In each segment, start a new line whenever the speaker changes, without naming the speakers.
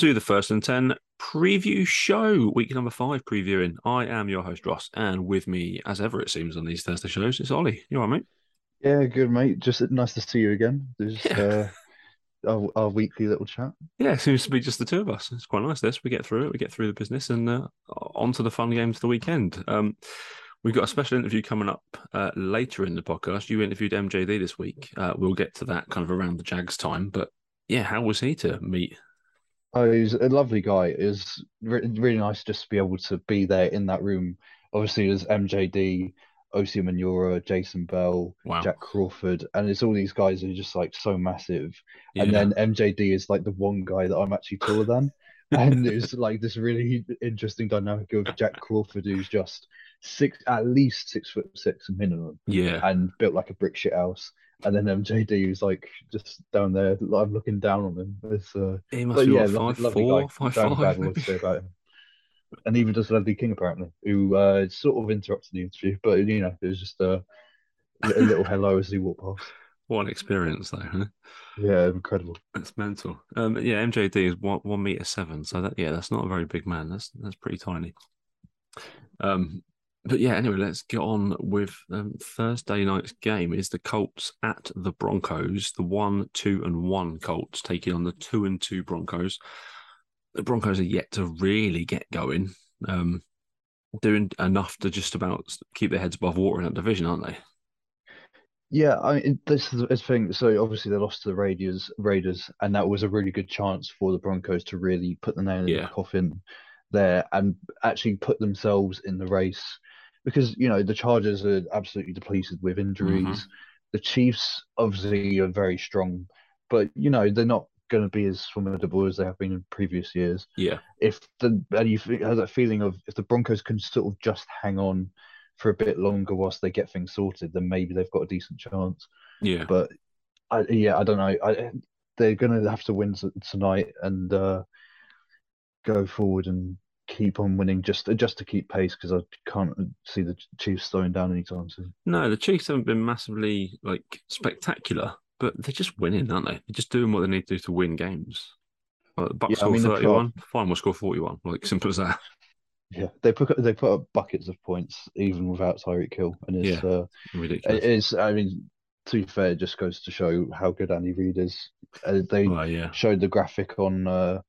To the First and Ten preview show, week number five previewing. I am your host, Ross, and with me, as ever, it seems, on these Thursday shows, it's Ollie. You all right, mate?
Yeah, good, mate. Just nice to see you again. There's
Yeah.
uh, our, our weekly little chat.
Yeah, it seems to be just the two of us. It's quite nice, this. We get through it, we get through the business, and uh, on to the fun games of the weekend. Um, we've got a special interview coming up uh, later in the podcast. You interviewed MJD this week. Uh, we'll get to that kind of around the Jags time, but yeah, how was he to meet?
Oh, he's a lovely guy. It was re really nice just to be able to be there in that room. Obviously, there's MJD, Osi Umenyiora, Jason Bell,
Wow.
Jack Crawford, and it's all these guys who are just like so massive. And then MJD is like the one guy that I'm actually taller than. And it's like this really interesting dynamic of Jack Crawford, who's just six, at least six foot six minimum.
Yeah.
and built like a brick shit house. And then MJD who's like just down there. I'm looking down on him. It's, uh,
He must be
yeah, lovely,
five, four, five,
a
five,
bad word to
maybe?
say about him. And even does Ledley King apparently, who uh, sort of interrupted the interview, but you know, it was just uh, a little hello as he walked past.
What an experience, though. Huh?
Yeah, incredible.
That's mental. Um, yeah, MJD is one one meter seven, so that yeah, that's not a very big man. That's that's pretty tiny. Um, but yeah, anyway, let's get on with um, Thursday night's game. Is the Colts at the Broncos? The one, two, and one Colts taking on the two and two Broncos. The Broncos are yet to really get going. Um, doing enough to just about keep their heads above water in that division, aren't they?
Yeah, I mean, this is the thing. So obviously they lost to the Raiders, Raiders, and that was a really good chance for the Broncos to really put the nail in
Yeah.
the coffin there and actually put themselves in the race. Because, you know, the Chargers are absolutely depleted with injuries. The Chiefs obviously are very strong, but you know, they're not going to be as formidable as they have been in previous years.
Yeah,
If the and you have that feeling of if the Broncos can sort of just hang on for a bit longer whilst they get things sorted, then maybe they've got a decent chance.
yeah.
But I, yeah, I don't know. I, they're going to have to win tonight and uh, go forward and keep on winning just just to keep pace because I can't see the Chiefs slowing down anytime soon.
No, the Chiefs haven't been massively like spectacular, but they're just winning, aren't they? They're just doing what they need to do to win games. Like, Bucks
Yeah, I
score
mean, they've
thirty-one, fine, we'll score forty-one. Like simple as that.
Yeah, they put they put up buckets of points even without Tyreek Hill, and it's uh,
Ridiculous.
it is. I mean, to be fair, it just goes to show how good Andy Reid is. Uh, they
Well, yeah,
showed the graphic on uh,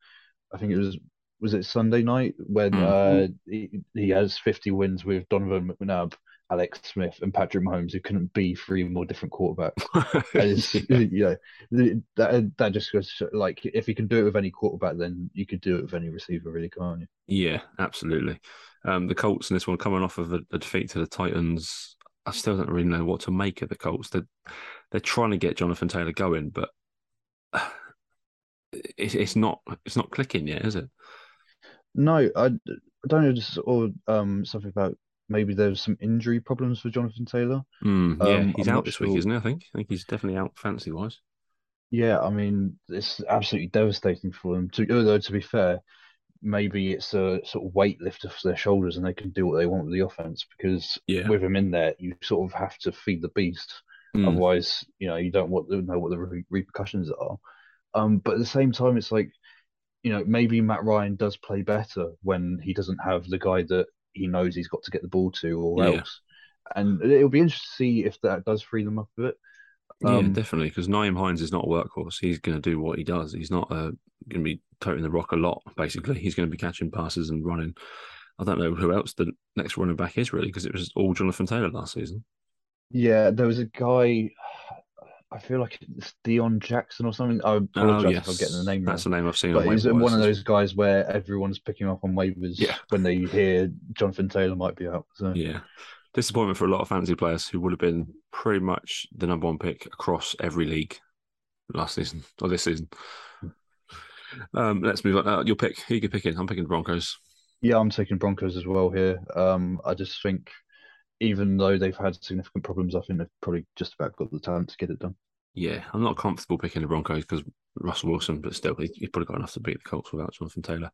I think it was was it Sunday night when
Mm.
uh, he, he has 50 wins with Donovan McNabb, Alex Smith, and Patrick Mahomes, who couldn't be three more different quarterbacks.
Yeah.
you know, that that just goes like if you can do it with any quarterback, then you could do it with any receiver, really, can't you?
Yeah, absolutely. Um, the Colts in this one coming off of a, a defeat to the Titans. I still don't really know what to make of the Colts. They're they're trying to get Jonathan Taylor going, but it's it's not it's not clicking yet, is it?
No, I, I don't know, just or um something about maybe there's some injury problems for Jonathan Taylor.
Mm, yeah,
Um,
he's
I'm
out this
sure.
week, isn't he? I think. I think he's definitely out fancy wise.
Yeah, I mean, it's absolutely devastating for them. To although to be fair, maybe it's a sort of weight lift off their shoulders and they can do what they want with the offense because
Yeah.
with him in there, you sort of have to feed the beast.
Mm,
Otherwise, you know, you don't want to know what the re repercussions are. Um, but at the same time, it's like, you know, maybe Matt Ryan does play better when he doesn't have the guy that he knows he's got to get the ball to or
Yeah.
else. And it'll be interesting to see if that does free them up a bit.
yeah,
Um,
definitely. Because Nyheim Hines is not a workhorse. He's going to do what he does. He's not uh, going to be toting the rock a lot. Basically, he's going to be catching passes and running. I don't know who else the next running back is really because it was all Jonathan Taylor last season.
Yeah, there was a guy. I feel like it's Deon Jackson or something. I
Oh
apologize
yes,
if I'm getting the name
that's
wrong.
the name I've seen.
But
on
he's one of those guys where everyone's picking up on waivers
Yeah.
when they hear Jonathan Taylor might be out. So
Yeah, disappointment for a lot of fantasy players who would have been pretty much the number one pick across every league last season or this season. Um, let's move on. Uh, your pick. Who you picking? I'm picking the Broncos.
yeah, I'm taking Broncos as well here. Um, I just think even though they've had significant problems, I think they've probably just about got the talent to get it done.
Yeah, I'm not comfortable picking the Broncos because Russell Wilson, but still, he, he's probably got enough to beat the Colts without Jonathan Taylor.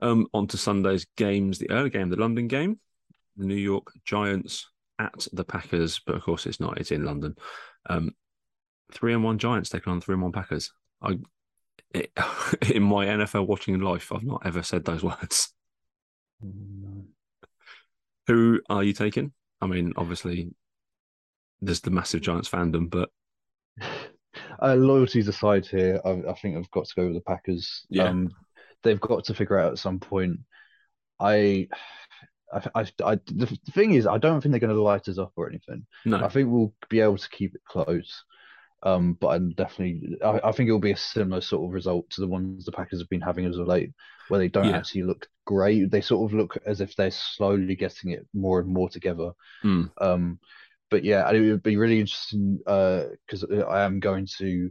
Um, on to Sunday's games. The early game, the London game, the New York Giants at the Packers, but of course it's not. It's in London. Um, three and one Giants taking on three and one Packers. I it, in my NFL watching life, I've not ever said those words.
No.
Who are you taking? I mean, obviously, there's the massive Giants fandom, but
Uh, loyalties aside here, I, I think I've got to go with the Packers.
Yeah.
Um, they've got to figure out at some point. I, I, I, I- the thing is, I don't think they're going to light us up or anything.
No, I
think we'll be able to keep it close. Um, but I'm definitely, I, I think it'll be a similar sort of result to the ones the Packers have been having as of late, where they don't
Yeah.
actually look great. They sort of look as if they're slowly getting it more and more together.
Hmm.
Um, but yeah, and it would be really interesting because I am going to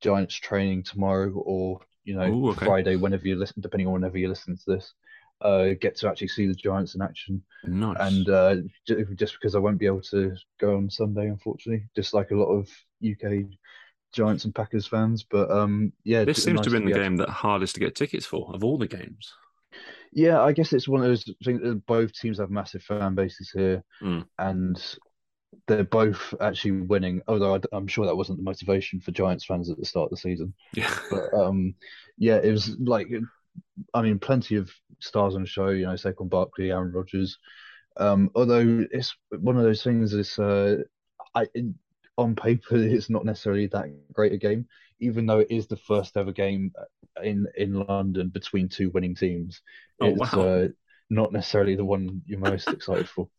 Giants training tomorrow, or you know
Ooh, okay.
Friday, whenever you listen, depending on whenever you listen to this. Uh, get to actually see the Giants in action,
nice.
and uh, just because I won't be able to go on Sunday, unfortunately, just like a lot of UK Giants and Packers fans. But um, yeah,
this seems
nice
to have been
be
the game that hardest to get tickets for of all the games.
Yeah, I guess it's one of those things that both teams have massive fan bases here,
Mm.
and they're both actually winning. Although I, am sure that wasn't the motivation for Giants fans at the start of the season.
Yeah.
But um, yeah, it was like, I mean, plenty of stars on the show. You know, Saquon Barkley, Aaron Rodgers. Um, although it's one of those things. Is uh, I on paper it's not necessarily that great a game, even though it is the first ever game in in London between two winning teams.
Oh,
It's
wow.
uh, not necessarily the one you're most excited for.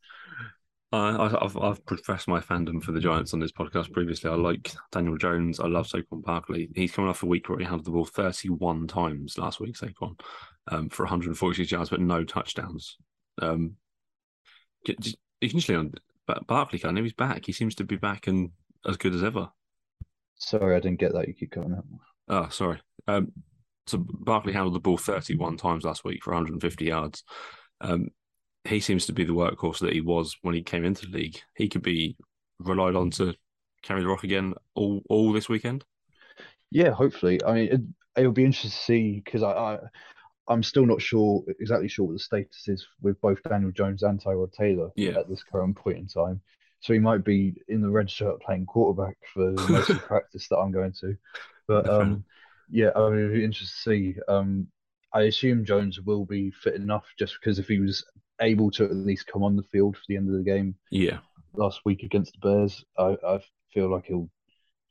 I, I- I've I've professed my fandom for the Giants on this podcast previously. I like Daniel Jones. I love Saquon Barkley. He's coming off a week where he had the ball 31 times last week, Saquon, um, for 146 yards, but no touchdowns. Um, j- j- usually on Barkley, kind of, he's back. He seems to be back and as good as ever.
Sorry, I didn't get that. You keep going out.
Oh, sorry. Um, so Barkley handled the ball 31 times last week for 150 yards. Um, he seems to be the workhorse that he was when he came into the league. He could be relied on to carry the rock again all all this weekend.
Yeah, hopefully. I mean, it, it'll be interesting to see because I, I, I'm still not sure exactly sure what the status is with both Daniel Jones and Tyrod Taylor
Yeah.
at this current point in time. So he might be in the red shirt playing quarterback for most of the practice that I'm going to. But um, yeah, I mean, it'll be interesting to see. Um, I assume Jones will be fit enough just because if he was able to at least come on the field for the end of the game
Yeah,
last week against the Bears, I, I feel like he'll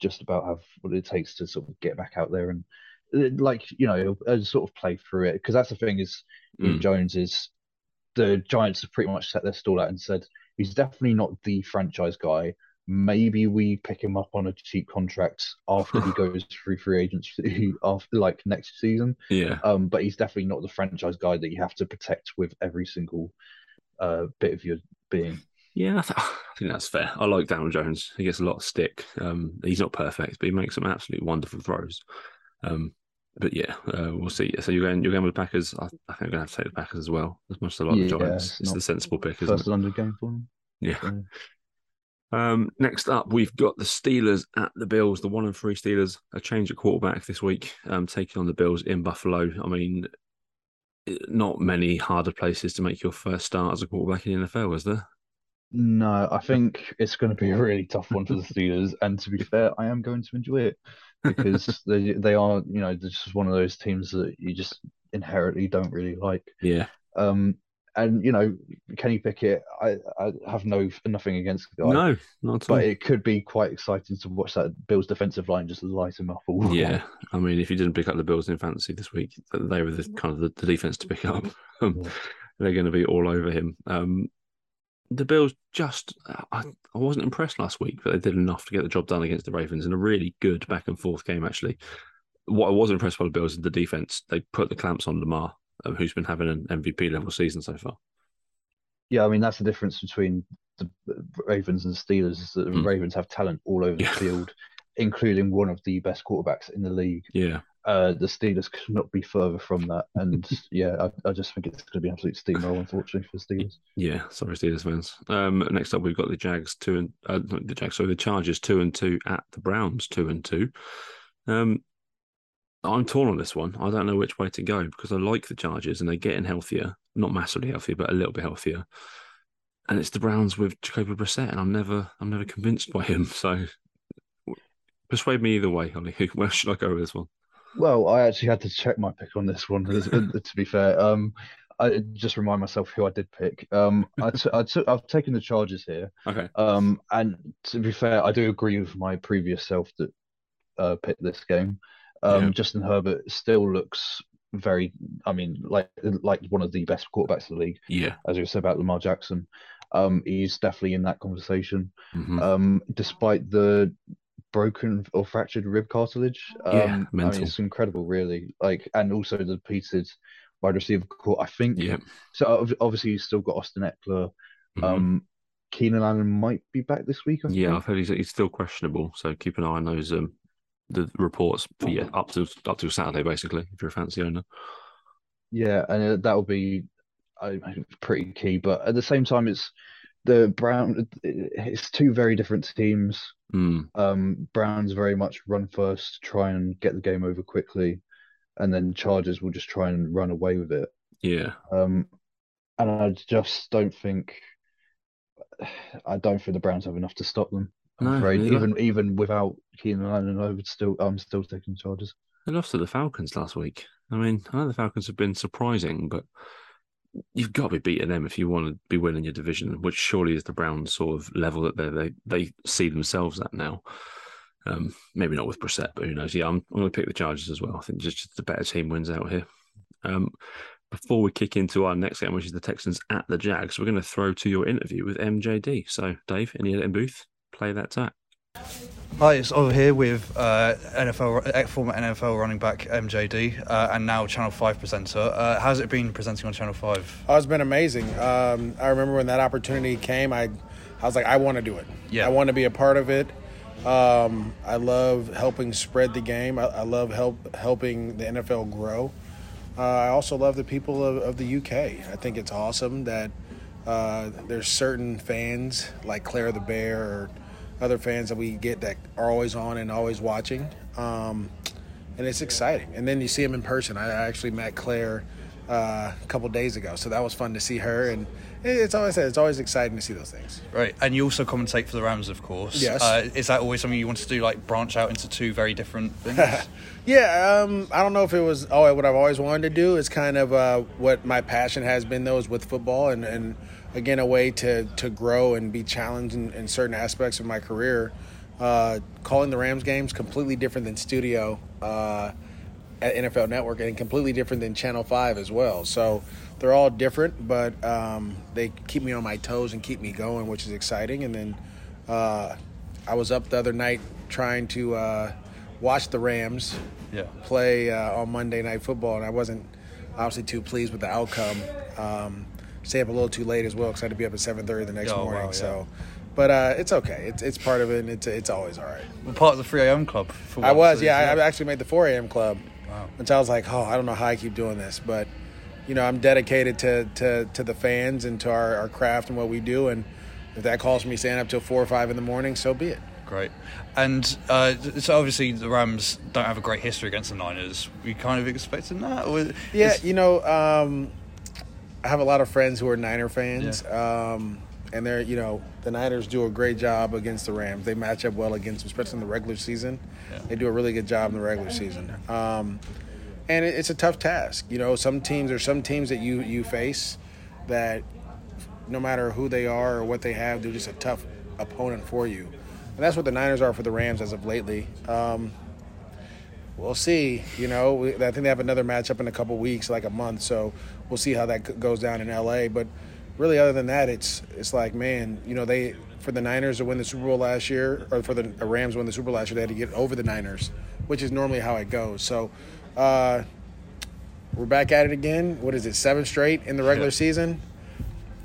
just about have what it takes to sort of get back out there and like you know sort of play through it because that's the thing is
Mm.
Jones is the Giants have pretty much set their stall out and said he's definitely not the franchise guy. Maybe we pick him up on a cheap contract after he goes through free agency after like next season.
yeah,
Um, but he's definitely not the franchise guy that you have to protect with every single uh bit of your being.
yeah. I, th- I think that's fair. I like Daniel Jones. He gets a lot of stick. Um, he's not perfect, but he makes some absolutely wonderful throws. Um, but yeah, uh, we'll see. So you're going, you're going with the Packers. I, I think I'm going to have to take the Packers as well. As much as I like
Yeah,
the Giants,
it's
the sensible pick, isn't
First
it?
London game for them.
Yeah.
So,
Um, next up, we've got the Steelers at the Bills. The one and three Steelers. A change at quarterback this week, um, taking on the Bills in Buffalo. I mean, not many harder places to make your first start as a quarterback in the NFL, is there?
No, I think it's going to be a really tough one for the Steelers. And to be fair, I am going to enjoy it because they they are, you know, they're just one of those teams that you just inherently don't really like.
Yeah,
Um, and you know, Kenny Pickett, I I have no nothing against the guy,
no, not at all.
but it could be quite exciting to watch that Bills defensive line just light him up all
Yeah. I mean, if you didn't pick up the Bills in fantasy this week, they were the kind of the, the defense to pick up. Um,
Yeah.
They're going to be all over him. Um, the Bills just, I, I wasn't impressed last week, but they did enough to get the job done against the Ravens in a really good back and forth game. Actually, what I was impressed by the Bills is the defense. They put the clamps on Lamar, um, who's been having an MVP level season so far.
Yeah, I mean that's the difference between the Ravens and the Steelers is that the
Mm.
Ravens have talent all over the field, including one of the best quarterbacks in the league.
Yeah,
Uh, the Steelers could not be further from that, and yeah, I, I just think it's going to be an absolute steamroll, unfortunately for the Steelers.
Yeah, sorry, Steelers fans. Um, next up, we've got the Jags two and uh, the Jags, sorry, the Chargers two and two at the Browns two and two. Um, I'm torn on this one. I don't know which way to go because I like the Chargers and they're getting healthier, not massively healthier, but a little bit healthier. And it's the Browns with Jacoby Brissett, and I'm never, I'm never convinced by him. So persuade me either way, Ollie. Where should I go with this one?
Well, I actually had to check my pick on this one. to be fair, um, I just remind myself who I did pick. Um, I t- I took I've taken the Chargers here.
Okay.
Um, and to be fair, I do agree with my previous self that uh, picked this game. Um,
Yeah.
Justin Herbert still looks very. I mean, like like one of the best quarterbacks in the league,
Yeah.
as we said about Lamar Jackson. Um, he's definitely in that conversation.
Mhm.
Um, despite the broken or fractured rib cartilage. Um,
Yeah,
I mean,
mental.
it's incredible, really. Like, and also the depleted wide receiver corps. I think
Yeah.
so. Obviously, you've still got Austin Ekeler.
Mhm.
Um, Keenan Allen might be back this week. I
Yeah,
think.
I've heard he's, he's still questionable, so keep an eye on those um the reports for yeah up to up to Saturday basically if you're a fancy owner.
Yeah, and uh, that'll be I, I- pretty key. But at the same time, it's the Brown. It's two very different teams.
Mm,
Um, Browns very much run first, try and get the game over quickly, and then Chargers will just try and run away with it.
yeah,
Um, and I just don't think I don't think the Browns have enough to stop them. I'm
No,
afraid, even even without Keenan Allen, I would still I'm still taking Chargers.
they lost to the Falcons last week. I mean, I know the Falcons have been surprising, but you've got to be beating them if you want to be winning your division, which surely is the Browns sort of level that they they see themselves at now. Um, maybe not with Brissett, but who knows? Yeah, I'm, I'm going to pick the Chargers as well. I think just, just the better team wins out here. Um, before we kick into our next game, which is the Texans at the Jags, we're going to throw to your interview with MJD. So, Dave, in booth, play that tack.
Hi, it's over here with uh, NFL former NFL running back MJD uh, and now Channel Five presenter. Uh, how's it been presenting on Channel Five?
Oh, it's been amazing. Um, I remember when that opportunity came, I, I was like, I want to do it.
Yeah.
I want to be a part of it. Um, I love helping spread the game. I, I love help helping the NFL grow. Uh, I also love the people of, of the UK. I think it's awesome that uh, there's certain fans like Claire the Bear or other fans that we get that are always on and always watching. Um, and it's exciting. And then you see them in person. I actually met Claire uh, a couple days ago, so that was fun to see her. And it's always it's always exciting to see those things.
Right, and you also commentate for the Rams, of course.
Yes.
Uh, is that always something you want to do, like branch out into two very different things?
Yeah, um, I don't know if it was oh what I've always wanted to do. It's kind of uh, what my passion has been though is with football and, and again a way to to grow and be challenged in, in certain aspects of my career. Uh, calling the Rams games completely different than studio uh, at NFL Network and completely different than Channel Five as well. So they're all different, but um, they keep me on my toes and keep me going, which is exciting. And then uh, I was up the other night trying to uh, watch the Rams
yeah.
play uh, on Monday Night Football, and I wasn't obviously too pleased with the outcome. Um, stay up a little too late as well because I had to be up at seven thirty the next
Oh, wow,
morning.
yeah.
So, but uh, it's okay. It's it's part of it, and it's it's always all right.
Well, part of the 3 a.m. club. For
I was, yeah. I, I actually made the four a.m. club,
Wow.
which I was like, oh, I don't know how I keep doing this, but you know, I'm dedicated to to to the fans and to our, our craft and what we do, and if that calls me staying up till four or five in the morning, so be it.
Great. And uh, so obviously the Rams don't have a great history against the Niners. We kind of expecting that? Or
Yeah,
is-
you know, um, I have a lot of friends who are Niner fans, um, and they're you know the Niners do a great job against the Rams. They match up well against them, especially in the regular season.
Yeah.
They do a really good job in the regular season, um, and it, it's a tough task. You know, some teams or some teams that you you face that no matter who they are or what they have, they're just a tough opponent for you. And that's what the Niners are for the Rams as of lately. Um, we'll see. You know, we, I think they have another matchup in a couple weeks, like a month. So we'll see how that goes down in LA. But really, other than that, it's it's like, man, you know, they for the Niners to win the Super Bowl last year, or for the Rams to win the Super Bowl last year, they had to get over the Niners, which is normally how it goes. So. Uh, we're back at it again. What is it? Seven straight in the regular
Yeah.
season.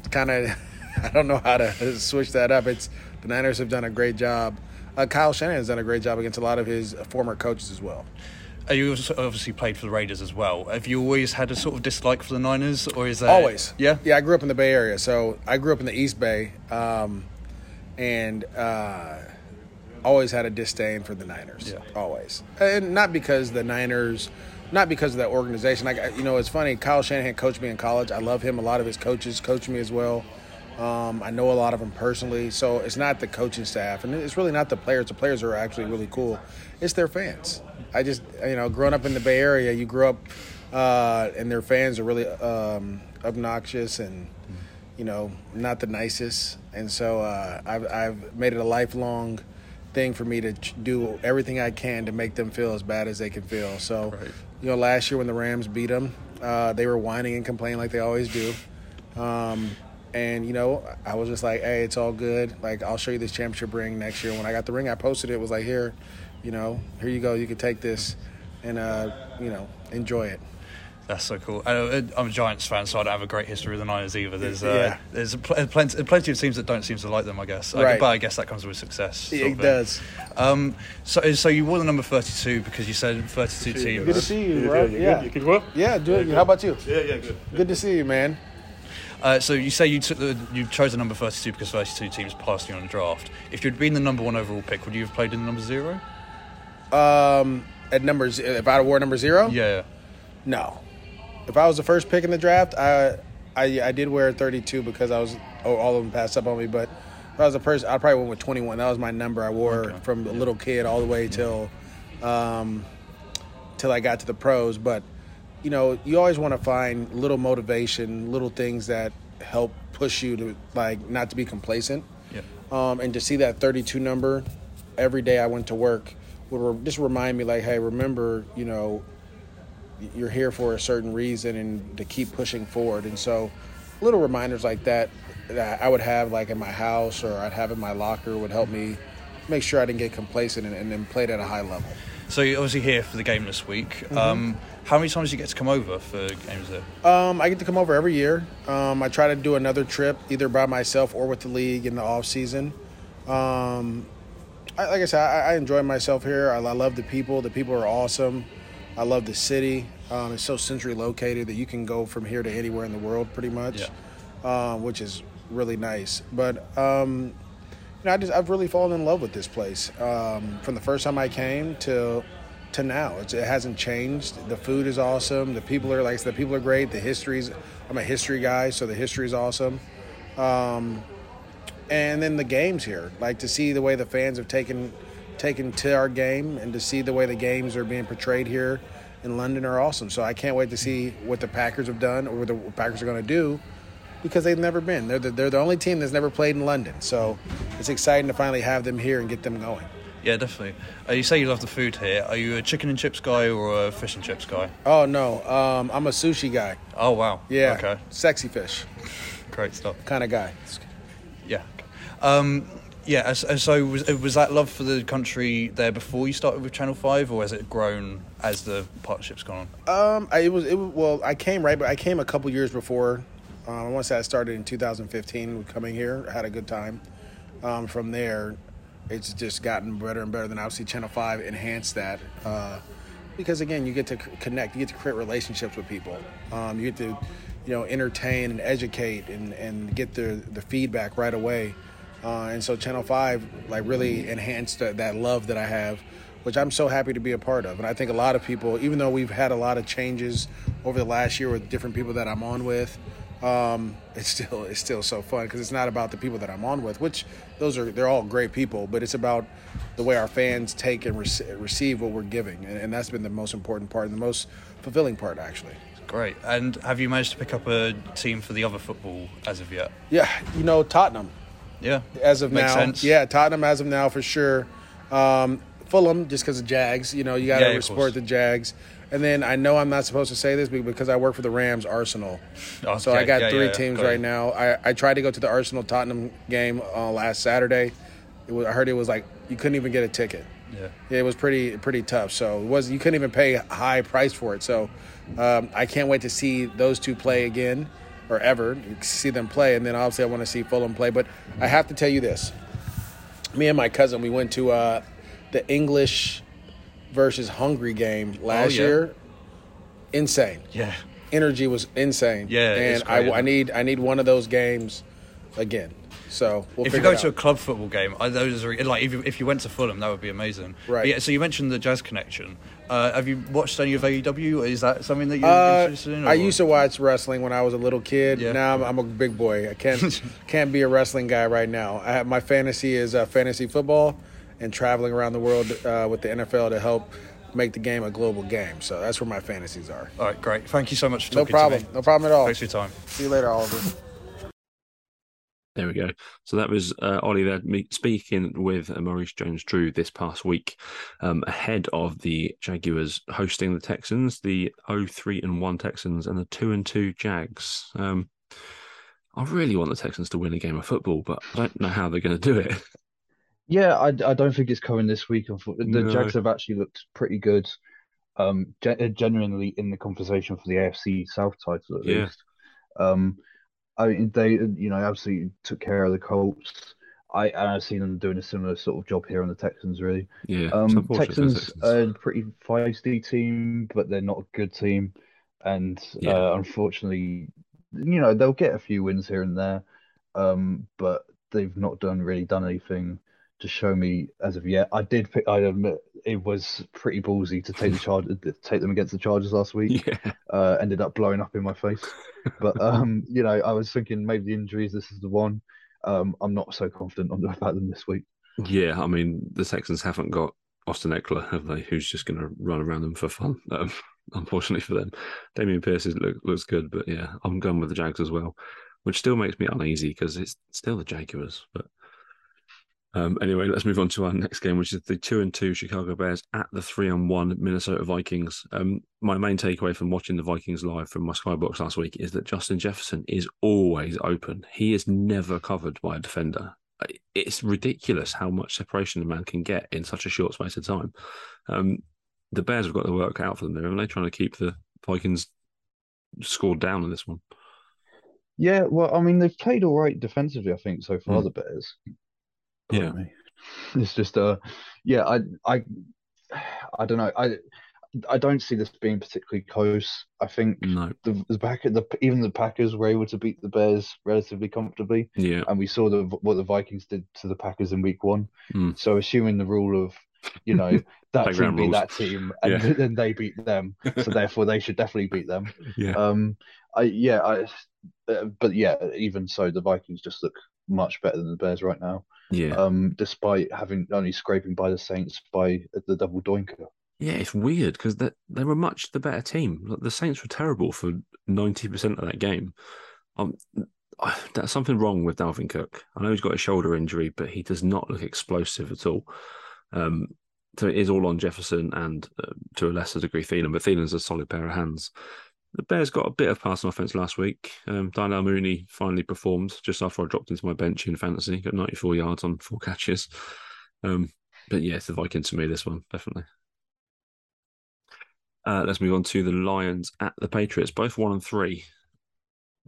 Kind of, I don't know how to switch that up. It's the Niners have done a great job. Uh, Kyle Shanahan has done a great job against a lot of his former coaches as well.
Uh, You obviously played for the Raiders as well. Have you always had a sort of dislike for the Niners, or is that
Always.
Yeah.
Yeah, I grew up in the Bay Area. So I grew up in the East Bay um, and uh, always had a disdain for the Niners.
Yeah.
Always. And not because the Niners, not because of that organization. Like, you know, it's funny. Kyle Shanahan coached me in college. I love him. A lot of his coaches coached me as well. Um, I know a lot of them personally. So it's not the coaching staff. And it's really not the players. The players are actually really cool. It's their fans. I just you know, growing up in the Bay Area, you grew up uh, and their fans are really um, obnoxious and you know not the nicest, and so uh, I've I've made it a lifelong thing for me to do everything I can to make them feel as bad as they can feel. So,
Right.
you know, last year when the Rams beat them, uh, they were whining and complaining like they always do. Um, and you know, I was just like, "Hey, it's all good. Like, I'll show you this championship ring next year." When I got the ring, I posted it. it was like, "Here, you know, here you go. You can take this, and uh, you know, enjoy it."
That's so cool. I, uh, I'm a Giants fan, so I don't have a great history with the Niners either. There's uh,
Yeah.
there's pl- plenty, plenty of teams that don't seem to like them, I guess. I-
Right.
but I guess that comes with success. sort
It does.
Um, so, so you wore the number 32 because you said 32 teams.
Good to see you, bro. Yeah,
You keep well?
yeah, dude. How about you?
Yeah, yeah, good.
Good to see you, man.
Uh, so you say you took the you chose the number 32 because 32 teams passed you on the draft. If you'd been the number one overall pick, would you have played in the number zero?
Um, at numbers, if I wore number zero,
Yeah.
no. If I was the first pick in the draft, I I, I did wear 32 because I was oh, all of them passed up on me. But if I was the person, I probably went with 21. That was my number. I wore
Okay.
from a little kid all the way till um, till I got to the pros. But you know, you always want to find little motivation, little things that help push you to like not to be complacent.
Yeah.
um, and to see that 32 number every day I went to work would re- just remind me like, hey, remember, you know, you're here for a certain reason and to keep pushing forward. And so, little reminders like that that I would have like in my house or I'd have in my locker would help me make sure I didn't get complacent and, and then played at a high level.
So you're obviously here for the game this week.
Mm-hmm.
Um, how many times do you get to come over for games there?
Um, I get to come over every year. Um, I try to do another trip either by myself or with the league in the off season. Um, I, like I said, I, I enjoy myself here. I, I love the people. The people are awesome. I love the city. Um, it's so centrally located that you can go from here to anywhere in the world, pretty much, uh, which is really nice. But um, you know, I just I've really fallen in love with this place um, from the first time I came to to now. It's, it hasn't changed. The food is awesome. The people are like the people are great. The history's I'm a history guy, so the history is awesome. Um, and then the games here, like to see the way the fans have taken taken to our game and to see the way the games are being portrayed here in London are awesome. So I can't wait to see what the Packers have done or what the Packers are going to do because they've never been. They're the, they're the only team that's never played in London. So it's exciting to finally have them here and get them going.
Yeah, definitely. Uh, you say you love the food here. Are you a chicken and chips guy or a fish and chips guy?
Oh no, um, I'm a sushi guy.
Oh wow.
Yeah,
Okay.
sexy fish
Great stuff.
kind of guy.
Yeah. Um, yeah. So was, was that love for the country there before you started with Channel Five, or has it grown as the partnership's gone on?
Um, I, it was it was, well. I came right, but I came a couple years before. Um, I want to say I started in 2015 with coming here. I had a good time. Um, from there, it's just gotten better and better. Then obviously Channel Five enhanced that uh, because again, you get to connect, you get to create relationships with people. Um, you get to, you know, entertain and educate and, and get the the feedback right away. Uh, and so Channel Five like really enhanced that love that I have which I'm so happy to be a part of. And I think a lot of people, even though we've had a lot of changes over the last year with different people that I'm on with, um, it's still it's still so fun because it's not about the people that I'm on with, which those are they're all great people, but it's about the way our fans take and rec- receive what we're giving, and, and that's been the most important part and the most fulfilling part actually.
Great. And have you managed to pick up a team for the other football as of yet?
Yeah, you know Tottenham.
Yeah.
as of
Makes
now.
sense.
Yeah, Tottenham as of now for sure. Um, Fulham just because of Jags. You know, you got to
Yeah,
support the Jags. And then I know I'm not supposed to say this because I work for the Rams, Arsenal. So
Okay,
I got
yeah,
three
yeah,
teams
it.
right now. I, I tried to go to the Arsenal Tottenham game uh, last Saturday. It was, I heard it was like you couldn't even get a ticket.
Yeah.
Yeah, it was pretty pretty tough. So it was you couldn't even pay a high price for it. So um, I can't wait to see those two play again or ever see them play. And then obviously I want to see Fulham play. But I have to tell you this: me and my cousin we went to uh, the English versus Hungary game last
yeah.
year. Insane
Yeah.
energy was insane.
Yeah,
and I, I need I need one of those games again. So we'll
if you go to a club football game, I, those are like if you, if you went to Fulham, that would be amazing.
Right.
But yeah. So you mentioned the Jags connection. Uh, have you watched any of AEW? Is that something that you're
Uh,
interested in?
I
or-
used to watch wrestling when I was a little kid.
Yeah.
Now I'm, I'm a big boy. I can't can't be a wrestling guy right now. I have, my fantasy is uh, fantasy football and traveling around the world uh, with the NFL to help make the game a global game. So that's where my fantasies are.
All right, great. Thank you so much for
No
talking
problem.
to me.
No problem at all.
Thanks for your time.
See you later, Oliver.
There we go. So that was uh, Ollie there speaking with uh, Maurice Jones-Drew this past week um, ahead of the Jaguars hosting the Texans, the 0-3 and 1 Texans and the 2 and 2 Jags. Um, I really want the Texans to win a game of football, but I don't know how they're going to do it.
Yeah, I, I don't think it's coming this week. Unfortunately, the
No.
Jags have actually looked pretty good. Um, ge- genuinely in the conversation for the AFC South title at
Yeah.
least. Um, I mean, they you know absolutely took care of the Colts. I and I've seen them doing a similar sort of job here on the Texans. Really,
Yeah,
um,
the
Texans are a pretty feisty team, but they're not a good team, and
Yeah.
uh, unfortunately, you know they'll get a few wins here and there, um, but they've not done really done anything to show me as of yet. I did pick. I admit it was pretty ballsy to take the charge, take them against the Chargers last week.
yeah,
Uh, ended up blowing up in my face, but um, you know I was thinking maybe the injuries. This is the one. Um, I'm not so confident on about them this week.
yeah. I mean, the Texans haven't got Austin Ekeler, have they? Who's just going to run around them for fun? Um, unfortunately for them, Dameon Pierce is, look, looks good, but yeah, I'm going with the Jags as well, which still makes me uneasy because it's still the Jaguars. But um, anyway, let's move on to our next game, which is the two and two Chicago Bears at the three and one Minnesota Vikings. Um, my main takeaway from watching the Vikings live from my skybox last week is that Justin Jefferson is always open. He is never covered by a defender. It's ridiculous how much separation a man can get in such a short space of time. Um, the Bears have got to work out for them there, and they're trying to keep the Vikings scored down in this one.
Yeah, well, I mean, they've played all right defensively, I think, so far,
Mm.
the Bears.
Yeah.
Me. It's just, uh, yeah, I, I, I don't know. I, I don't see this being particularly close. I think
No,
the the back the even the Packers were able to beat the Bears relatively comfortably,
yeah,
and we saw the what the Vikings did to the Packers in Week One.
Mm.
So, assuming the rule of, you know, that team beat
rules.
that team, and
Yeah.
then they beat them, so therefore they should definitely beat them.
yeah,
Um, I yeah, I, uh, but yeah, even so, the Vikings just look much better than the Bears right now.
Yeah.
Um, despite having only scraping by the Saints by the double doinker.
Yeah, it's weird because they they were much the better team. Like, the Saints were terrible for ninety percent of that game. Um, that's something wrong with Dalvin Cook. I know he's got a shoulder injury, but he does not look explosive at all. Um, so it is all on Jefferson and uh, to a lesser degree Thielen, but Thielen's a solid pair of hands. The Bears got a bit of passing offense last week. Um, Darnell Mooney finally performed just after I dropped into my bench in fantasy. Got 94 yards on four catches. Um, but yeah, it's the Vikings for me, this one, definitely. Uh, let's move on to the Lions at the Patriots, both one and three.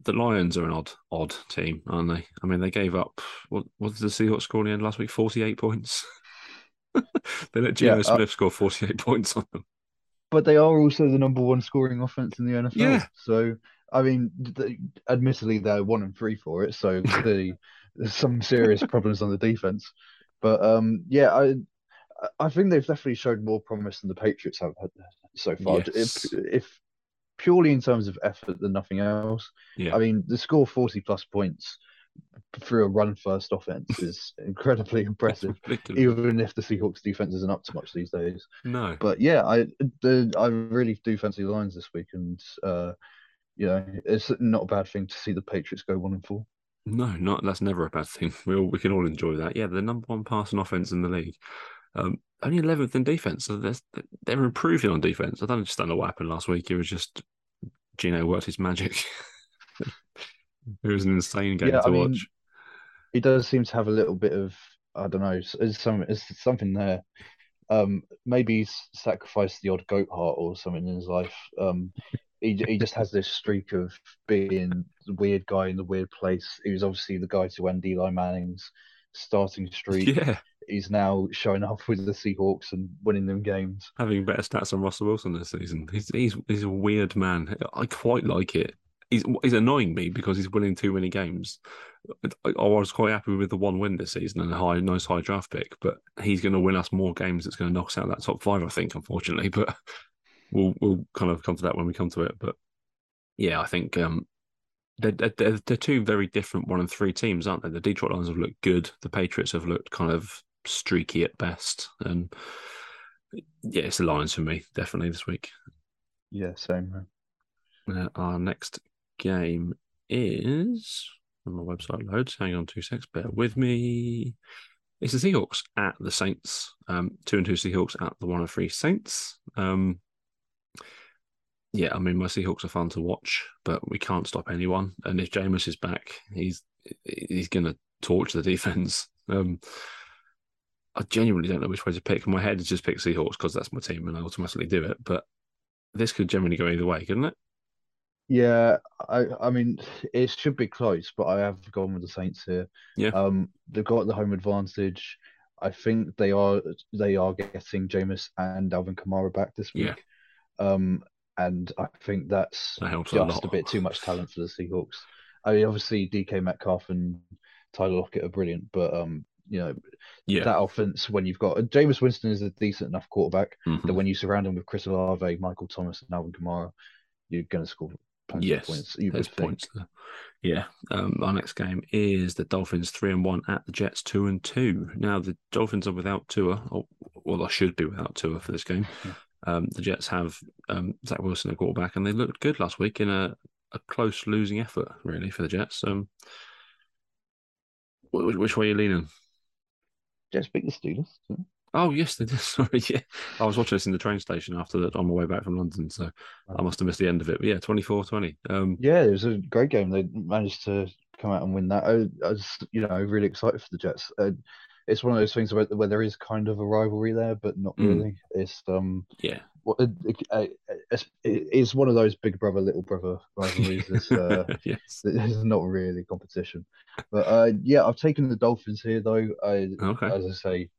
The Lions are an odd, odd team, aren't they? I mean, they gave up what, what did the Seahawks score in the end last week? Forty-eight points. they let Geno
Yeah, uh,
Smith score forty-eight points on them.
But they are also the number one scoring offense in the NFL.
Yeah.
So I mean, admittedly they're one and three for it. So clearly there's some serious problems on the defense. But um, yeah, I I think they've definitely showed more promise than the Patriots have had so far.
Yes.
If, if purely in terms of effort than nothing else.
Yeah,
I mean, the score 40 plus points through a run first offense is incredibly impressive, even if the Seahawks defense isn't up to much these days.
No,
But yeah, I the, I really do fancy the Lions this week, and uh, you know, it's not a bad thing to see the Patriots go one and four.
No, not that's never a bad thing. We all we can all enjoy that. Yeah, the number one passing offense in the league. Um, only eleventh in defense, so they're they're improving on defense. I don't understand what happened last week. It was just Geno worked his magic. it was an insane game
Yeah,
to
I mean,
watch.
He does seem to have a little bit of I don't know, there's some there's something there. Um, maybe he's sacrificed the odd goat heart or something in his life. Um, he he just has this streak of being the weird guy in the weird place. He was obviously the guy to end Eli Manning's starting streak.
Yeah,
He's now showing up with the Seahawks and winning them games.
having better stats than Russell Wilson this season. He's he's he's a weird man. I quite like it. He's he's annoying me because he's winning too many games. I, I was quite happy with the one win this season and a high, nice high draft pick, but he's going to win us more games. It's going to knock us out of that top five, I think, unfortunately. But we'll we'll kind of come to that when we come to it. But yeah, I think um, they're, they're they're two very different one and three teams, aren't they? The Detroit Lions have looked good. The Patriots have looked kind of streaky at best, and Yeah, it's the Lions for me, definitely this week.
Yeah, same.
Uh, our next game is on my website loads. Hang on two secs, bear with me. It's the Seahawks at the Saints. Um, two and two Seahawks at the one and three Saints. Um, yeah, I mean my Seahawks are fun to watch, but we can't stop anyone. And if Jameis is back, he's he's to torch the defense. Um, I genuinely don't know which way to pick. My head is just pick Seahawks because that's my team, and I automatically do it. But this could generally go either way, couldn't it?
Yeah, I I mean it should be close, but I have gone with the Saints here.
Yeah.
Um, they've got the home advantage. I think they are they are getting Jameis and Alvin Kamara back this week. Yeah. Um, and I think that's
That helps a
just
lot.
a bit too much talent for the Seahawks. I mean, obviously DK Metcalf and Tyler Lockett are brilliant, but um, you know
Yeah.
that offense when you've got Jameis Winston is a decent enough quarterback
Mhm.
that when you surround him with Chris Olave, Michael Thomas, and Alvin Kamara, you're going to score plenty
Yes,
of points. You
There's points there. Yeah. Um, our next game is the Dolphins three and one at the Jets two and two. Now the Dolphins are without Tua, or well, they should be without Tua for this game.
Yeah.
Um, the Jets have um, Zach Wilson at quarterback, and they looked good last week in a, a close losing effort, really, for the Jets. Um, which, which way are you leaning?
Jets beat the Steelers.
Oh yes, they did. Sorry, yeah. I was watching this in the train station after that on my way back from London, so I must have missed the end of it. But yeah, 24-20. Um.
Yeah, it was a great game. They managed to come out and win that. I, I was, you know, really excited for the Jets. Uh, it's one of those things where, where there is kind of a rivalry there, but not
Mm.
really. It's um,
yeah,
what it, it, it's, it's one of those big brother little brother rivalries. It's, uh,
yes.
It's not really competition, but uh, yeah, I've taken the Dolphins here though. I,
Okay.
as I say,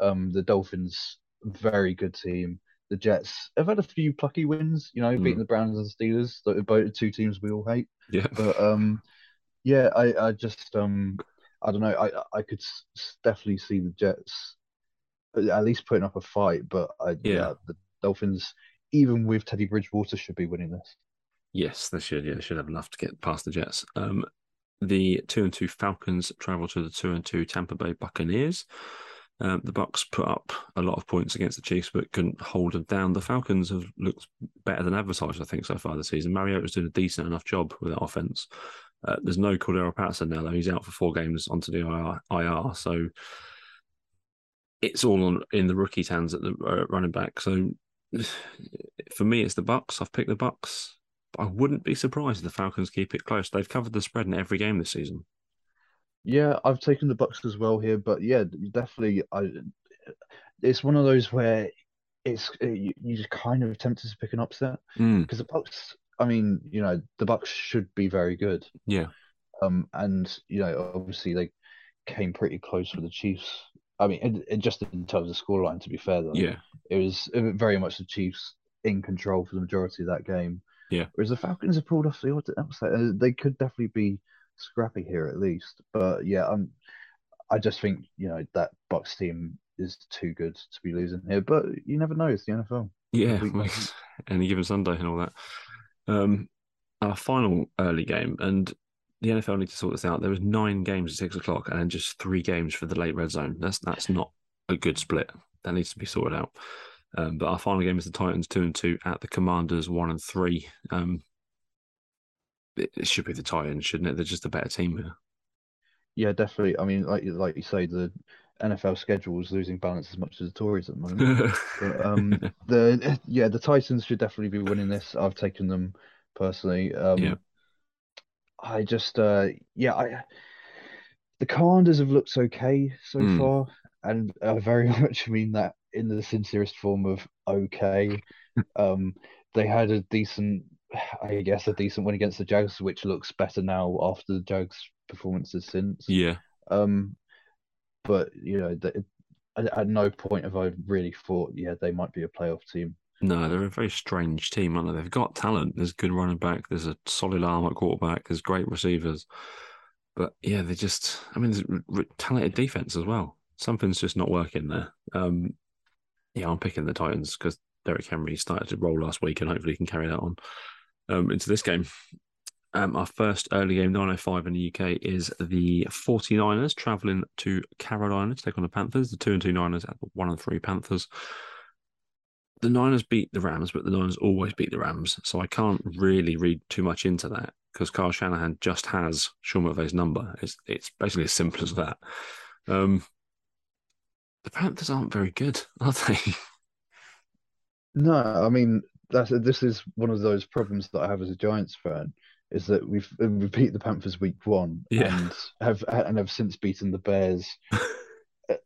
um, the Dolphins very good team. The Jets have had a few plucky wins, you know, beating
Mm.
the Browns and the Steelers, that are both two teams we all hate.
Yeah.
But um, yeah, I, I just um, I don't know. I I could definitely see the Jets at least putting up a fight, but I,
Yeah.
yeah, the Dolphins, even with Teddy Bridgewater, should be winning this.
Yes, they should. Yeah, they should have enough to get past the Jets. Um, the two and two Falcons travel to the two and two Tampa Bay Buccaneers. Um, the Bucks put up a lot of points against the Chiefs, but couldn't hold them down. The Falcons have looked better than advertised, I think, so far this season. Mariota's doing a decent enough job with that offense. Uh, there's no Cordarrelle Patterson now, though. He's out for four games onto the IR, IR so it's all on in the rookie's hands at the uh, running back. So for me, it's the Bucks. I've picked the Bucks. I wouldn't be surprised if the Falcons keep it close. They've covered the spread in every game this season.
Yeah, I've taken the Bucks as well here, but yeah, definitely. I it's one of those where it's you, you're just kind of tempted to pick an upset because the Bucks. I mean, you know, the Bucks should be very good.
Yeah.
Um, and you know, obviously they came pretty close with the Chiefs. I mean, it, it just in terms of scoreline, to be fair, though,
Yeah.
it was very much the Chiefs in control for the majority of that game.
Yeah.
Whereas the Falcons have pulled off the upset, they could definitely be scrappy here at least. But yeah, I'm. I just think you know that Bucks team is too good to be losing here. But you never know; it's the NFL.
Yeah. Any given Sunday and all that. Um, our final early game, and the NFL need to sort this out. There was nine games at six o'clock, and then just three games for the late red zone. That's that's not a good split. That needs to be sorted out. Um, but our final game is the Titans two and two at the Commanders one and three. Um, it, should be the Titans, shouldn't it? They're just a better team here.
Yeah, definitely. I mean, like like you say, the NFL schedule is losing balance as much as the Tories at the moment. But um, the yeah, the Titans should definitely be winning this. I've taken them personally. Um,
Yeah.
I just uh, yeah, I the Commanders have looked okay so
Mm.
far, and I very much mean that in the sincerest form of okay. um, they had a decent, I guess, a decent win against the Jags, which looks better now after the Jags performances since.
yeah.
Um, but you know, the, at, at no point have I really thought, yeah, they might be a playoff team.
No, they're a very strange team, aren't they? They've got talent. There's good running back. There's a solid arm at quarterback. There's great receivers. But yeah, they just, I mean, there's r- r- talented defense as well. Something's just not working there. Um, yeah, I'm picking the Titans because Derrick Henry started to roll last week and hopefully he can carry that on um, into this game. Um, our first early game, 9.05 in the UK, is the 49ers travelling to Carolina to take on the Panthers. The 2 and 2 Niners at the 1 and 3 Panthers. the Niners beat the Rams, but the Niners always beat the Rams. So I can't really read too much into that because Kyle Shanahan just has Sean McVay's number. It's it's basically as simple as that. Um, the Panthers aren't very good, are they?
No, I mean that's this is one of those problems that I have as a Giants fan is that we've we beat the Panthers week one
Yeah.
and have and have since beaten the Bears.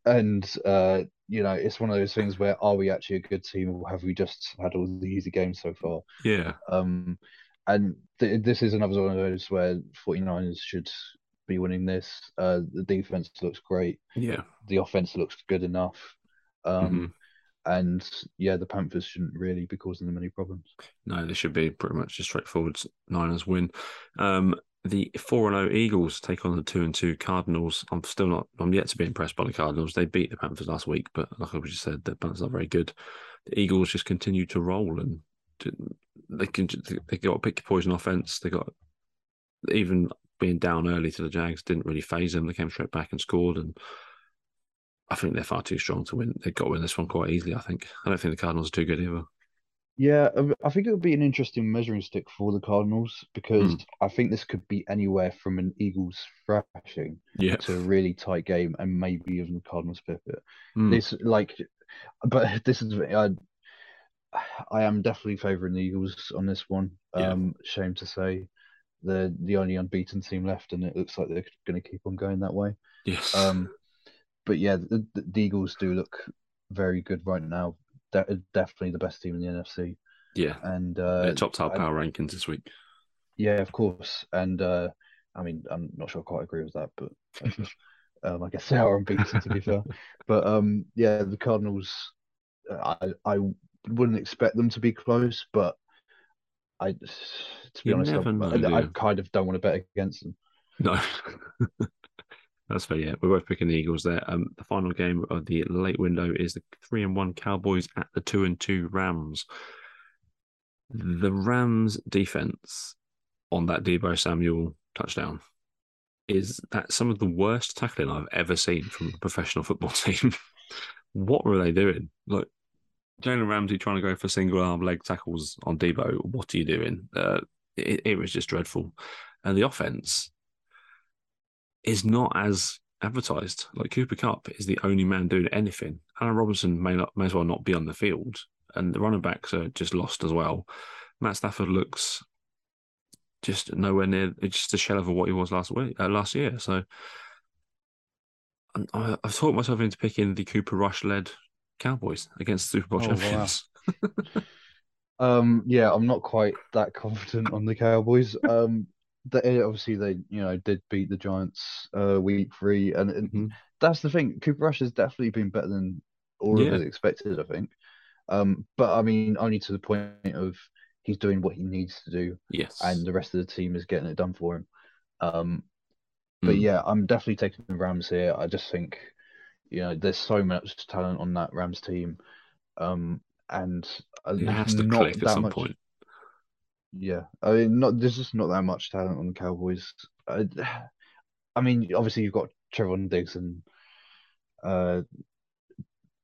and uh, you know, it's one of those things where are we actually a good team or have we just had all the easy games so far?
yeah,
Um, and th- this is another one of those where 49ers should be winning this. Uh, the defense looks great.
yeah.
The offense looks good enough. Um,
Mhm.
And yeah, the Panthers shouldn't really be causing them any problems.
No, this should be pretty much a straightforward Niners win. Um, the four and zero Eagles take on the two and two Cardinals. I'm still not. I'm yet to be impressed by the Cardinals. They beat the Panthers last week, but like I just said, the Panthers are very good. The Eagles just continue to roll, and they can. They got pick poison offense. They got even being down early to the Jags didn't really phase them. They came straight back and scored, and I think they're far too strong to win. They've got to win this one quite easily. I think. I don't think the Cardinals are too good either.
Yeah, I- think it would be an interesting measuring stick for the Cardinals because
Hmm.
I think this could be anywhere from an Eagles thrashing
Yeah.
to a really tight game and maybe even the Cardinals it.
Mm.
This like, but this is I, I am definitely favouring the Eagles on this one.
Yeah.
Um, shame to say, they're the only unbeaten team left, and it looks like they're going to keep on going that way.
Yes.
Um, but yeah, the, the Eagles do look very good right now. De- definitely the best team in the NFC,
yeah.
and uh,
top top
I-
power rankings this week.
yeah, of course. And uh, I mean, I'm not sure I quite agree with that, but um, I guess they are unbeaten to be fair. But um, yeah, the Cardinals, uh, I I wouldn't expect them to be close, but I, to be
You
honest, I,
know,
I, I kind of don't want to bet against them.
No. That's fair. Yeah, we're both picking the Eagles there. Um, the final game of the late window is the three and one Cowboys at the two and two Rams. The Rams defense on that Deebo Samuel touchdown is that some of the worst tackling I've ever seen from a professional football team. what were they doing? Like Jalen Ramsey trying to go for single arm leg tackles on Debo. What are you doing? Uh, it, it was just dreadful. And the offense is not as advertised. Like Cooper Kupp is the only man doing anything. Allen Robinson may not may as well not be on the field, and the running backs are just lost as well. Matt Stafford looks just nowhere near. It's just a shell of what he was last week, uh, last year. So I, I've talked myself into picking the Cooper Rush led Cowboys against the Super Bowl
Oh, wow.
champions.
Um, yeah, I'm not quite that confident on the Cowboys. Um, they obviously they you know did beat the Giants uh week three, and, and
Mhm.
that's the thing. Cooper Rush has definitely been better than all
Yeah.
of us expected, I think. Um, but I mean, only to the point of he's doing what he needs to do,
Yes,
and the rest of the team is getting it done for him. Um, but
Mm.
yeah, I'm definitely taking the Rams here. I just think, you know, there's so much talent on that Rams team, um, and
it has to
not
click at some
much.
point.
Yeah, I mean, not there's just not that much talent on the Cowboys. I, I mean, obviously you've got Trevor Diggs and, uh,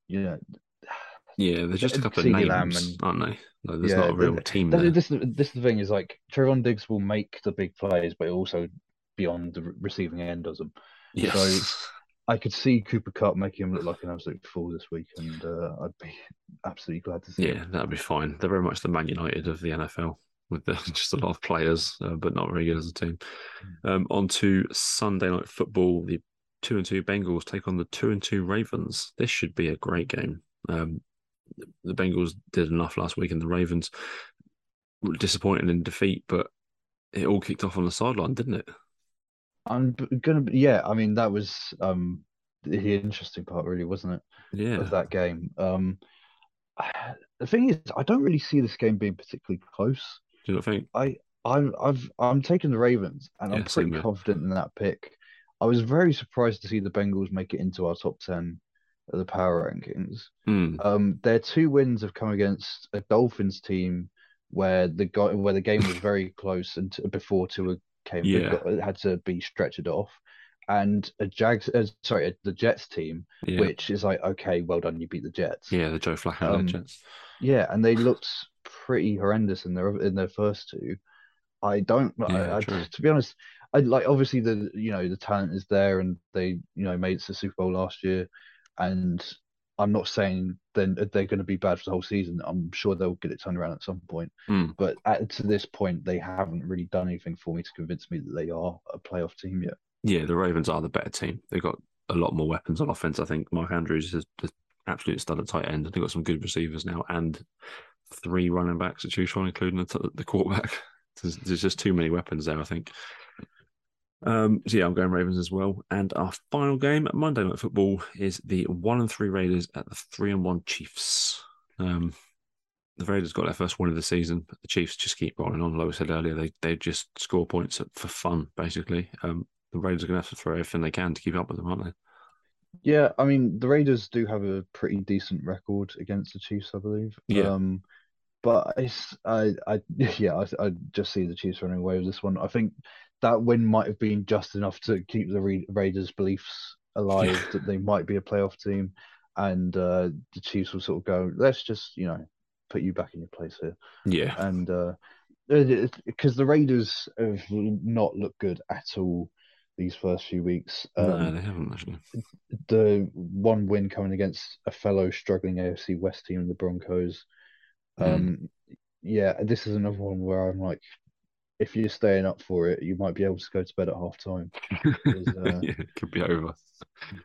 you know,
Yeah, there's just a couple of names,
Lamb and-
aren't they? Like, there's
yeah,
not a real team
this this is the thing is like Trevor Diggs will make the big plays, but also beyond the receiving end of them.
Yes.
I could see Cooper Kupp making him look like an absolute fool this week, and uh, I'd be absolutely glad to see.
Yeah, that'd be fine. They're very much the Man United of the NFL with the, just a lot of players, uh, but not very good as a team. Um, on to Sunday night football. The two and two Bengals take on the two and two Ravens. This should be a great game. Um, the Bengals did enough last week, and the Ravens were disappointed in defeat, but it all kicked off on the sideline, didn't it?
I'm gonna, yeah. I mean, that was um the interesting part, really, wasn't it?
Yeah.
of that game. Um, the thing is, I don't really see this game being particularly close.
Do you not think?
I, I'm, I've, I'm taking the Ravens, and I'm pretty confident in that pick. I was very surprised to see the Bengals make it into our top ten of the power rankings.
Hmm.
Um, their two wins have come against a Dolphins team where the guy, where the game was very close and before Tua came,
Yeah.
got, had to be stretched off, and a Jags, uh, sorry, the Jets team,
Yeah,
which is like, okay, well done, you beat the Jets.
yeah, the Joe Flacco
Um,
Jets.
Yeah, and they looked pretty horrendous in their in their first two. I don't,
Yeah,
I, I, to be honest, I like obviously the you know the talent is there, and they you know made it to the Super Bowl last year, and I'm not saying then they're going to be bad for the whole season. I'm sure they'll get it turned around at some point.
Hmm.
But at, to this point, they haven't really done anything for me to convince me that they are a playoff team yet.
Yeah, the Ravens are the better team. They've got a lot more weapons on offense. I think Mark Andrews is the absolute stud at tight end. They've got some good receivers now and three running backs to choose from, including the, t- the quarterback. There's, there's just too many weapons there, I think. Um, so yeah, I'm going Ravens as well. And our final game, Monday Night Football, is the one and three Raiders at the three and one Chiefs. Um, the Raiders got their first win of the season, but the Chiefs just keep rolling on. Like I said earlier, they they just score points for fun, basically. Um, the Raiders are going to have to throw everything they can to keep up with them, aren't they?
Yeah, I mean the Raiders do have a pretty decent record against the Chiefs, I believe.
Yeah.
Um, but it's I I yeah I, I just see the Chiefs running away with this one. I think that win might have been just enough to keep the Ra- Raiders' beliefs alive that they might be a playoff team, and uh, the Chiefs will sort of go, let's just you know put you back in your place here,
Yeah,
and uh, because the Raiders have not looked good at all these first few weeks.
no,
Um,
they haven't actually.
the one win coming against a fellow struggling AFC West team, the Broncos.
Mm.
Um, yeah, this is another one where I'm like, if you're staying up for it, you might be able to go to bed at half time. uh,
yeah, it could be over.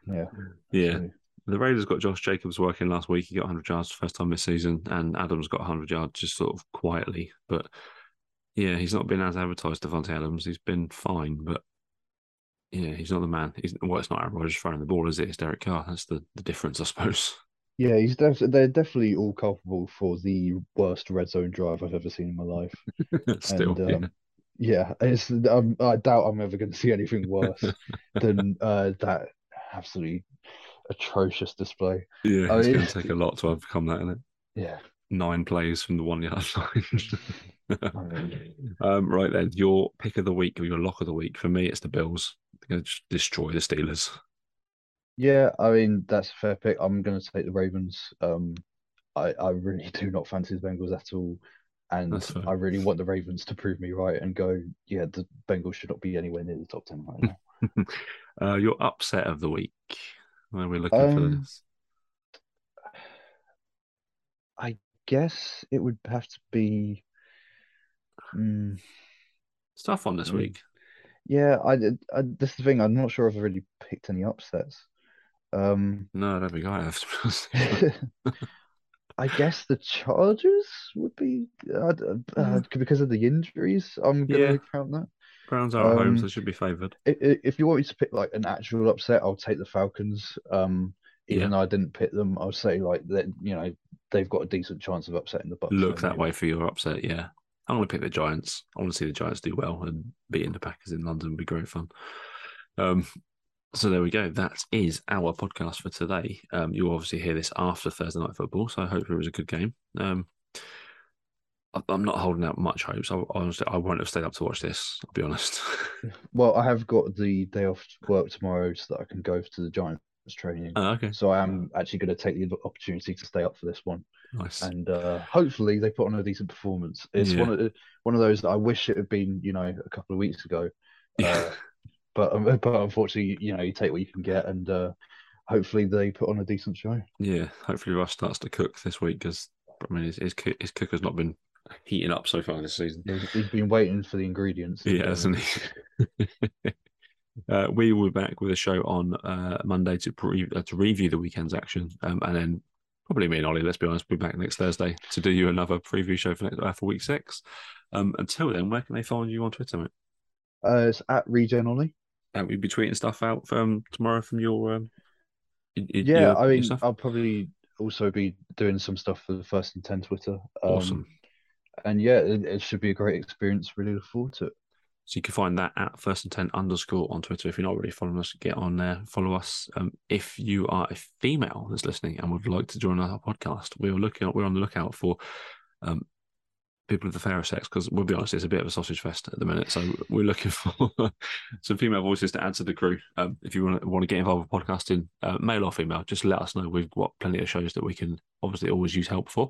Yeah,
Yeah,
so-
the Raiders got Josh Jacobs working last week. He got 100 yards first time this season, and Adams got 100 yards just sort of quietly. But yeah, he's not been as advertised, Davante Adams. He's been fine, but yeah, he's not the man. He's well, it's not Aaron Rodgers throwing the ball, is it? It's Derek Carr. That's the, the difference, I suppose.
yeah, he's def- they're definitely all culpable for the worst red zone drive I've ever seen in my life.
Still,
and
yeah.
um, yeah, it's um, I doubt I'm ever going to see anything worse than uh, that absolutely atrocious display.
yeah,
I
it's
mean-
going to take a lot to overcome that, isn't it?
Yeah.
Nine plays from the one yard line. Um, right then, your pick of the week or your lock of the week. For me, it's the Bills. They're going to destroy the Steelers.
Yeah, I mean that's a fair pick. I'm going to take the Ravens. Um, I I really do not fancy the Bengals at all, and I really want the Ravens to prove me right and go, yeah, the Bengals should not be anywhere near the top ten right now.
uh, your upset of the week. Where are we looking for
Um,
this?
I guess it would have to be. Mm,
It's tough on this
mm.
week.
yeah, I, I this is the thing. I'm not sure if I've really picked any upsets. Um,
No, I don't think I have.
I guess the Chargers would be uh, uh, because of the injuries. I'm going
Yeah.
to count that.
Browns are at home,
Um,
so they should be favoured.
I- i- If you want me to pick like an actual upset, I'll take the Falcons. Um, even
Yeah.
though I didn't pick them, I'll say like that. You know, they've got a decent chance of upsetting the Bucks.
Look that way for your upset, yeah. I'm going to pick the Giants. I want to see the Giants do well and beating the Packers in London would be great fun. Um, so there we go. That is our podcast for today. Um, you'll obviously hear this after Thursday night football, so I hope it was a good game. Um, I- I'm not holding out much hopes. I honestly, I won't have stayed up to watch this. I'll be honest.
Well, I have got the day off work tomorrow so that I can go to the Training.
Oh, okay,
So I am actually going to take the opportunity to stay up for this one,
nice.
and uh, hopefully they put on a decent performance. It's
Yeah.
one of the, one of those that I wish it had been, you know, a couple of weeks ago.
yeah,
uh, But um, but unfortunately, you know, you take what you can get, and uh, hopefully they put on a decent show.
yeah. Hopefully Russ starts to cook this week because I mean his, his cook- his cooker's not been heating up so far this season.
He's, he's been waiting for the ingredients.
Yeah, hasn't he? uh, we will be back with a show on uh, Monday to pre- uh, to review the weekend's action, um, and then probably me and Ollie. Let's be honest, we'll be back next Thursday to do you another preview show for next, uh, for week six. Um, until then, where can they find you on Twitter, mate?
Uh, it's at Regen Ollie.
Uh, we'll be tweeting stuff out from tomorrow from your um,
Yeah, I mean? I'll probably also be doing some stuff for the first and ten Twitter. Um,
awesome.
And yeah, it, it should be a great experience. Really look forward to it.
So you can find that at first and ten underscore on Twitter. If you're not already following us, get on there, follow us. Um, if you are a female that's listening and would like to join our podcast, we're looking we're on the lookout for um, people of the fairer sex because we'll be honest, it's a bit of a sausage fest at the minute. So we're looking for some female voices to add to the crew. Um, if you want to, want to get involved with podcasting, uh, male or female, just let us know. We've got plenty of shows that we can obviously always use help for.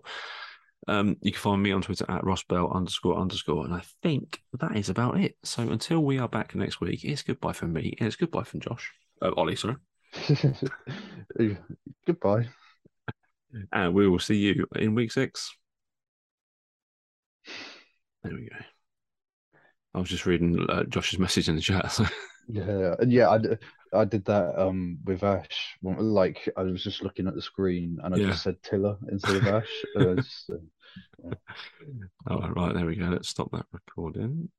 Um, you can find me on Twitter at rossbell underscore underscore, and I think that is about it. So until we are back next week, it's goodbye from me and it's goodbye from Josh. Uh, Ollie, sorry.
Goodbye.
And we will see you in week six. There we go. I was just reading uh, Josh's message in the chat. So.
Yeah, yeah, I, I did that um with Ash. Like I was just looking at the screen and I
Yeah.
just said Tiller instead of Ash. Uh, just, uh,
Oh, right, there we go. Let's stop that recording.